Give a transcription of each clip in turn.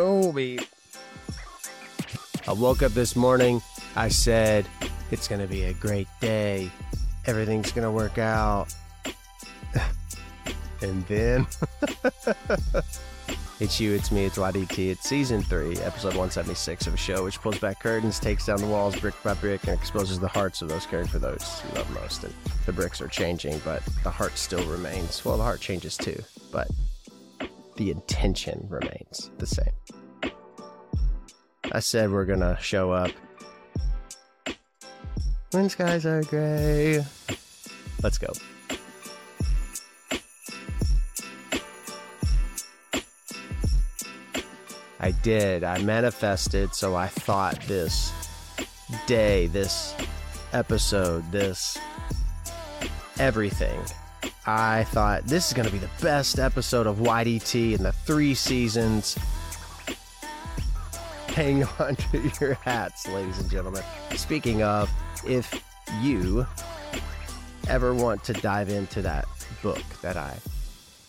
Oh. I woke up this morning. I said, it's going to be a great day. Everything's going to work out. and then it's you, it's me, it's YDT. It's season three, episode 176 of a show which pulls back curtains, takes down the walls brick by brick, and exposes the hearts of those caring for those you love most. And the bricks are changing, but the heart still remains. Well, the heart changes too, but the intention remains the same. I said we're gonna show up when skies are gray. Let's go. I did. I manifested, so I thought this day, this episode, this everything. I thought this is going to be the best episode of YDT in the three seasons. Hang on to your hats, ladies and gentlemen. Speaking of, if you ever want to dive into that book that I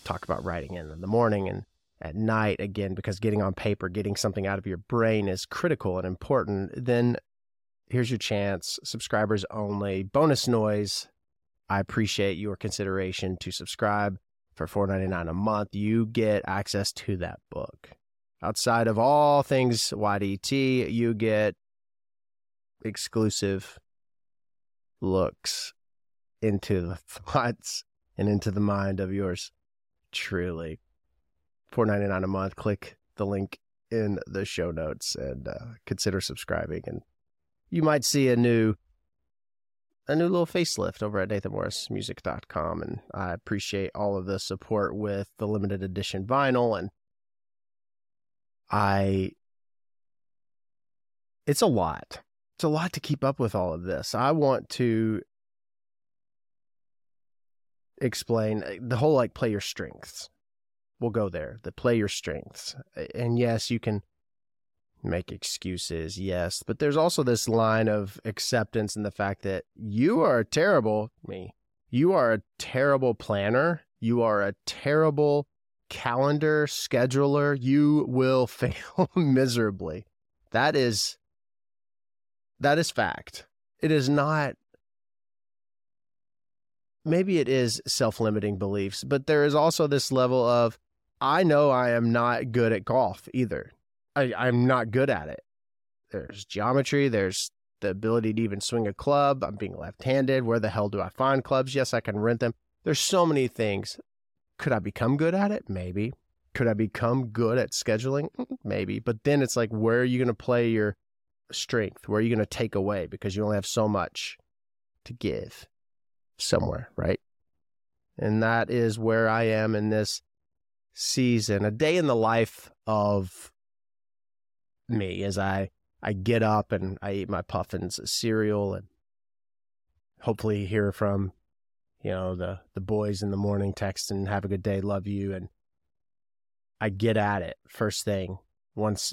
talk about writing in, in the morning and at night again because getting on paper, getting something out of your brain is critical and important, then here's your chance. Subscribers only. Bonus noise. I appreciate your consideration to subscribe for $4.99 a month. You get access to that book. Outside of all things YDT, you get exclusive looks into the thoughts and into the mind of yours truly. Four ninety nine a month. Click the link in the show notes and uh, consider subscribing, and you might see a new a new little facelift over at NathanMorrisMusic.com. And I appreciate all of the support with the limited edition vinyl. And I, it's a lot. It's a lot to keep up with all of this. I want to explain uh, the whole like play your strengths. We'll go there. The play your strengths. And yes, you can make excuses, yes, but there's also this line of acceptance in the fact that you are a terrible me. You are a terrible planner. You are a terrible calendar scheduler. You will fail miserably. That is that is fact. It is not maybe it is self-limiting beliefs, but there is also this level of I know I am not good at golf either. I, I'm not good at it. There's geometry, there's the ability to even swing a club. I'm being left handed. Where the hell do I find clubs? Yes, I can rent them. There's so many things. Could I become good at it? Maybe. Could I become good at scheduling? Maybe. But then it's like, where are you going to play your strength? Where are you going to take away? Because you only have so much to give somewhere, right? And that is where I am in this season. A day in the life of me as I I get up and I eat my puffins cereal and hopefully hear from you know the the boys in the morning text and have a good day love you. And I get at it first thing once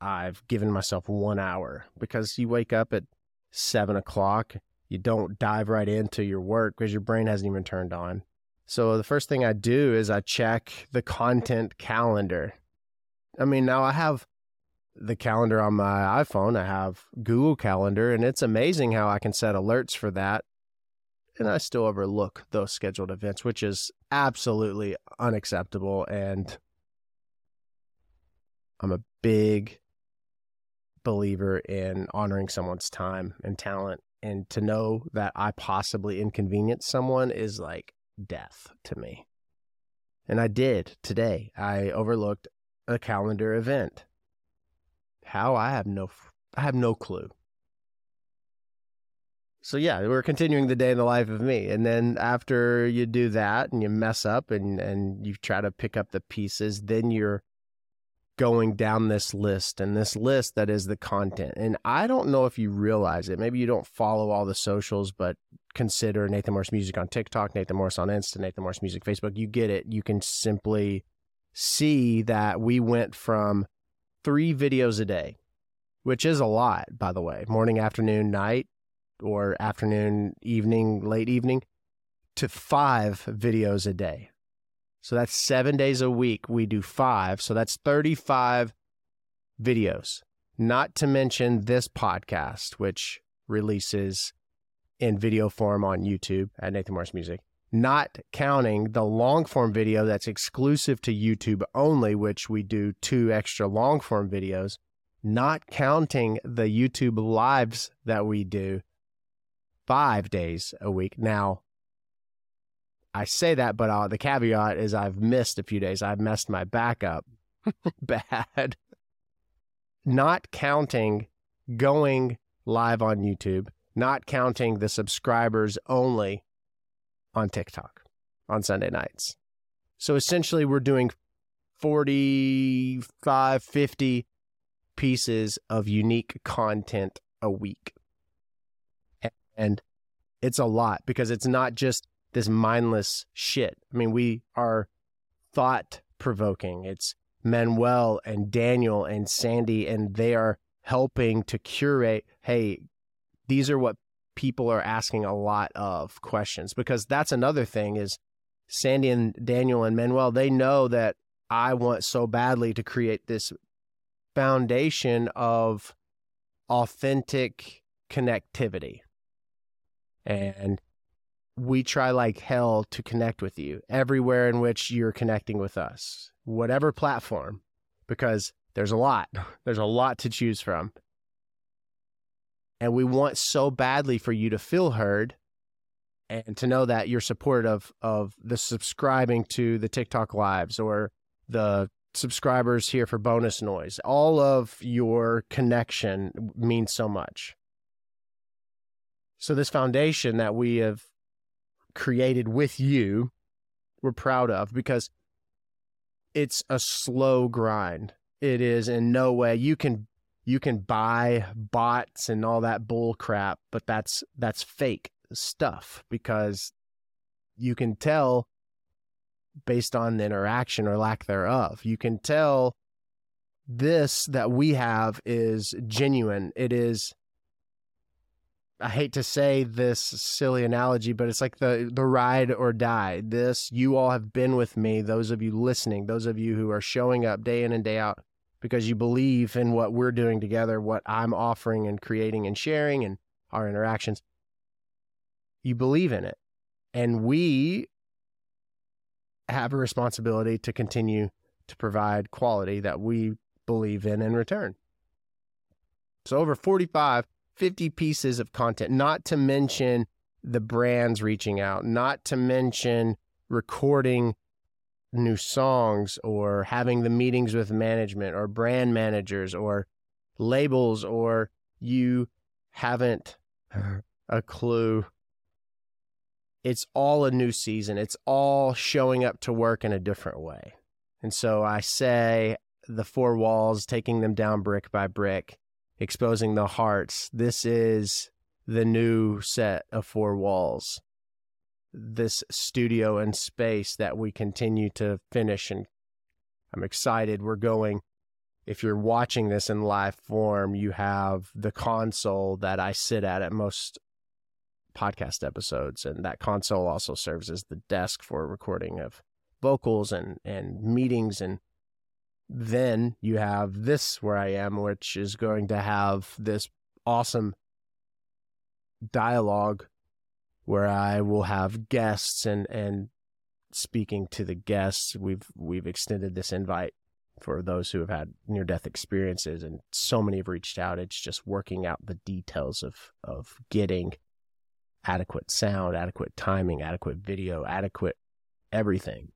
I've given myself one hour because you wake up at seven o'clock you don't dive right into your work because your brain hasn't even turned on. So the first thing I do is I check the content calendar. I mean now I have the calendar on my iPhone. I have Google Calendar, and it's amazing how I can set alerts for that. And I still overlook those scheduled events, which is absolutely unacceptable. And I'm a big believer in honoring someone's time and talent. And to know that I possibly inconvenience someone is like death to me. And I did today. I overlooked a calendar event how? I have no I have no clue. So yeah, we're continuing the day in the life of me. And then after you do that and you mess up and and you try to pick up the pieces, then you're going down this list and this list that is the content. And I don't know if you realize it. Maybe you don't follow all the socials, but consider Nathan Morris Music on TikTok, Nathan Morris on Insta, Nathan Morris Music Facebook. You get it. You can simply see that we went from three videos a day, which is a lot, by the way, morning, afternoon, night, or afternoon, evening, late evening, to five videos a day. So that's seven days a week. We do five. So that's 35 videos, not to mention this podcast, which releases in video form on YouTube at Nathan Morris Music, not counting the long form video that's exclusive to YouTube only, which we do two extra long form videos, not counting the YouTube lives that we do five days a week. Now, I say that, but uh, the caveat is I've missed a few days. I've messed my back up bad. Not counting going live on YouTube, not counting the subscribers only on TikTok on Sunday nights. So essentially, we're doing 45, 50 pieces of unique content a week. And it's a lot because it's not just this mindless shit. I mean, we are thought provoking. It's Manuel and Daniel and Sandy, and they are helping to curate hey, these are what people are asking a lot of questions because that's another thing is Sandy and Daniel and Manuel, they know that I want so badly to create this foundation of authentic connectivity. And we try like hell to connect with you everywhere in which you're connecting with us, whatever platform, because there's a lot. There's a lot to choose from. And we want so badly for you to feel heard and to know that you're supportive of the subscribing to the TikTok lives or the subscribers here for bonus noise. All of your connection means so much. So, this foundation that we have created with you, we're proud of because it's a slow grind. It is in no way you can you can buy bots and all that bull crap, but that's that's fake stuff because you can tell based on the interaction or lack thereof. You can tell this that we have is genuine. It is I hate to say this silly analogy, but it's like the the ride or die. This you all have been with me, those of you listening, those of you who are showing up day in and day out because you believe in what we're doing together, what I'm offering and creating and sharing and our interactions. You believe in it. And we have a responsibility to continue to provide quality that we believe in in return. So over 45 50 pieces of content, not to mention the brands reaching out, not to mention recording new songs or having the meetings with management or brand managers or labels or you haven't a clue. It's all a new season. It's all showing up to work in a different way. And so I say the four walls, taking them down brick by brick, exposing the hearts. This is the new set of four walls. This studio and space that we continue to finish. And I'm excited. We're going. If you're watching this in live form, you have the console that I sit at at most podcast episodes. And that console also serves as the desk for recording of vocals and, and meetings and then you have this where I am, which is going to have this awesome dialogue where I will have guests and and speaking to the guests. We've we've extended this invite for those who have had near death experiences and so many have reached out. It's just working out the details of of getting adequate sound, adequate timing, adequate video, adequate everything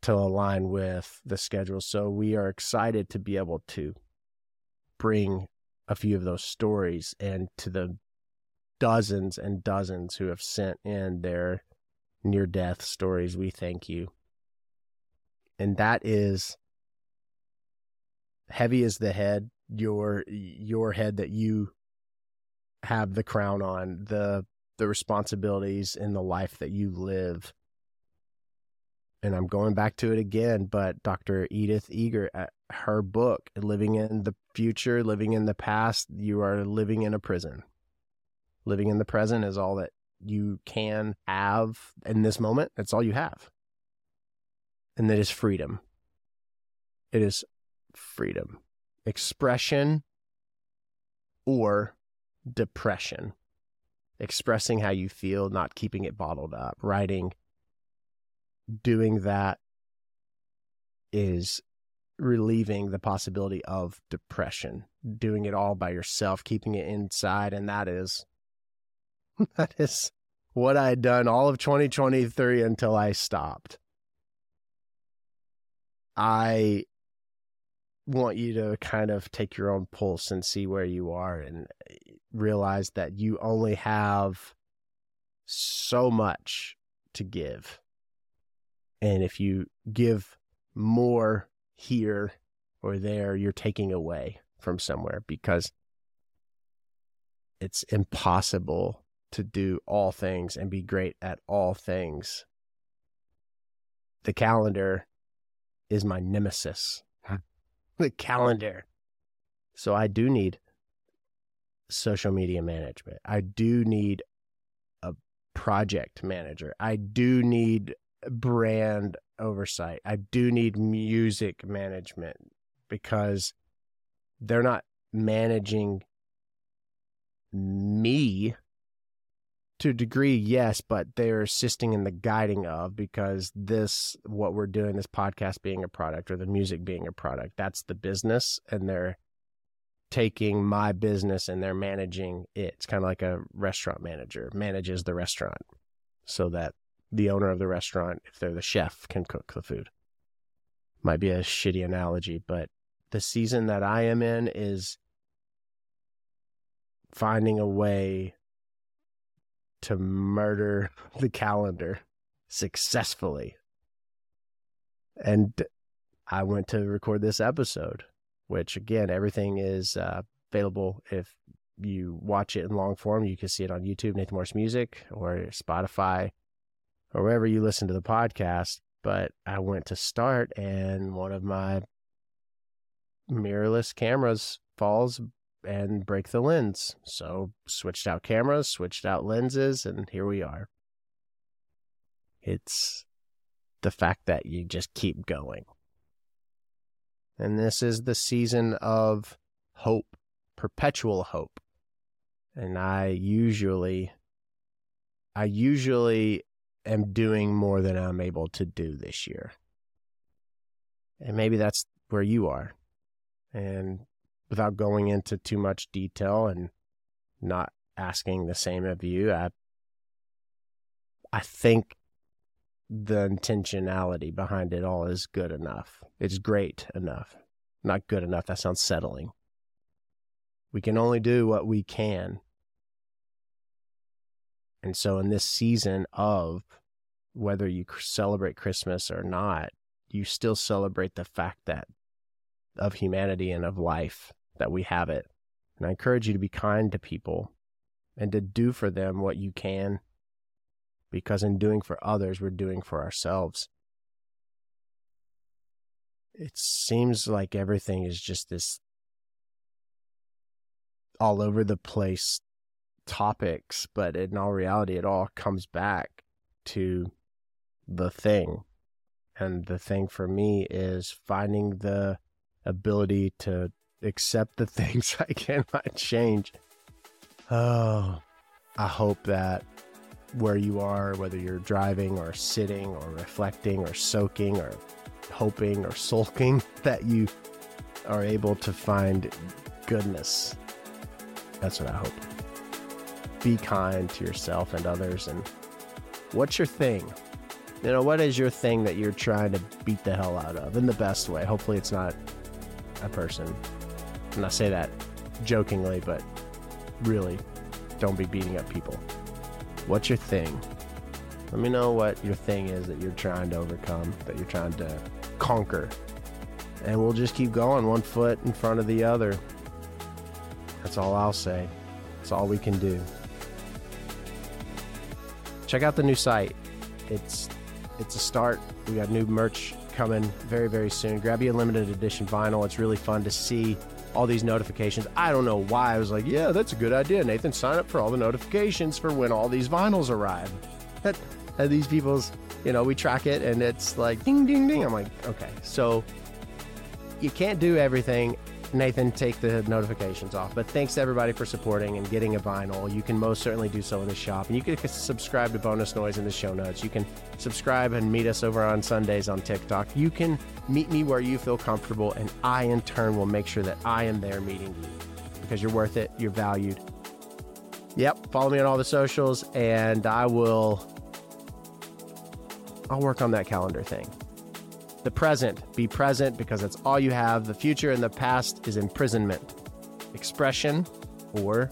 to align with the schedule. So we are excited to be able to bring a few of those stories and to the dozens and dozens who have sent in their near death stories. We thank you. And that is heavy as the head, your your head that you have the crown on, the the responsibilities in the life that you live and I'm going back to it again, but Dr. Edith Eger, uh, her book, Living in the Future, Living in the Past, you are living in a prison. Living in the present is all that you can have in this moment. That's all you have. And that is freedom. It is freedom. expression or depression. Expressing how you feel, not keeping it bottled up. Writing, doing that is relieving the possibility of depression. Doing it all by yourself, keeping it inside. And that is, that is what I had done all of 2023 until I stopped. I want you to kind of take your own pulse and see where you are and eh, realize that you only have so much to give. And if you give more here or there, you're taking away from somewhere because it's impossible to do all things and be great at all things. The calendar is my nemesis. the calendar. So I do need social media management. I do need a project manager. I do need brand oversight. I do need music management because they're not managing me to a degree, yes, but they're assisting in the guiding of because this, what we're doing, this podcast being a product or the music being a product, that's the business. And they're taking my business and they're managing it. It's kind of like a restaurant manager manages the restaurant so that the owner of the restaurant, if they're the chef, can cook the food. Might be a shitty analogy, but the season that I am in is finding a way to murder the calendar successfully. And I went to record this episode, which again, everything is uh, available. If you watch it in long form, you can see it on YouTube, Nathan Morris Music, or Spotify, or wherever you listen to the podcast. But I went to start, and one of my mirrorless cameras falls and break the lens. So switched out cameras, switched out lenses, and here we are. It's the fact that you just keep going. And this is the season of hope, perpetual hope. And I usually, I usually am doing more than I'm able to do this year. And maybe that's where you are. And without going into too much detail and not asking the same of you, I I think the intentionality behind it all is good enough. It's great enough. Not good enough. That sounds settling. We can only do what we can. And so, in this season of whether you celebrate Christmas or not, you still celebrate the fact that of humanity and of life that we have it. And I encourage you to be kind to people and to do for them what you can, because in doing for others, we're doing for ourselves. It seems like everything is just this all over the place topics, but in all reality, it all comes back to the thing. And the thing for me is finding the ability to accept the things I cannot change. Oh, I hope that where you are, whether you're driving or sitting or reflecting or soaking or hoping or sulking, that you are able to find goodness. That's what I hope. Be kind to yourself and others. And what's your thing? You know, what is your thing that you're trying to beat the hell out of in the best way? Hopefully, it's not a person. And I say that jokingly, but really, don't be beating up people. What's your thing? Let me know what your thing is that you're trying to overcome, that you're trying to conquer. And we'll just keep going, one foot in front of the other. That's all I'll say. That's all we can do. Check out the new site. It's it's a start. We got new merch coming very very soon. Grab you a limited edition vinyl. It's really fun to see all these notifications. I don't know why. I was like, yeah, that's a good idea. Nathan, sign up for all the notifications for when all these vinyls arrive. That, these people's, you know, we track it and it's like ding, ding, ding. I'm like, okay. So you can't do everything Nathan take the notifications off. But thanks to everybody for supporting and getting a vinyl. You can most certainly do so in the shop. And you can subscribe to Bonus Noise in the show notes. You can subscribe and meet us over on Sundays on TikTok. You can meet me where you feel comfortable, and I, in turn, will make sure that I am there meeting you because you're worth it. You're valued. Yep. Follow me on all the socials, and I will. I'll work on that calendar thing the present. Be present because that's all you have. The future and the past is imprisonment, expression, or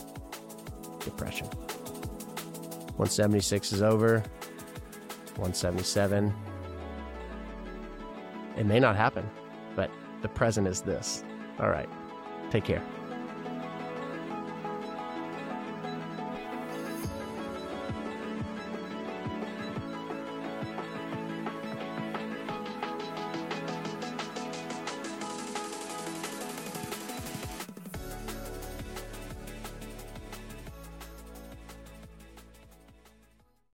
depression. 176 is over. 177. It may not happen, but the present is this. All right. Take care.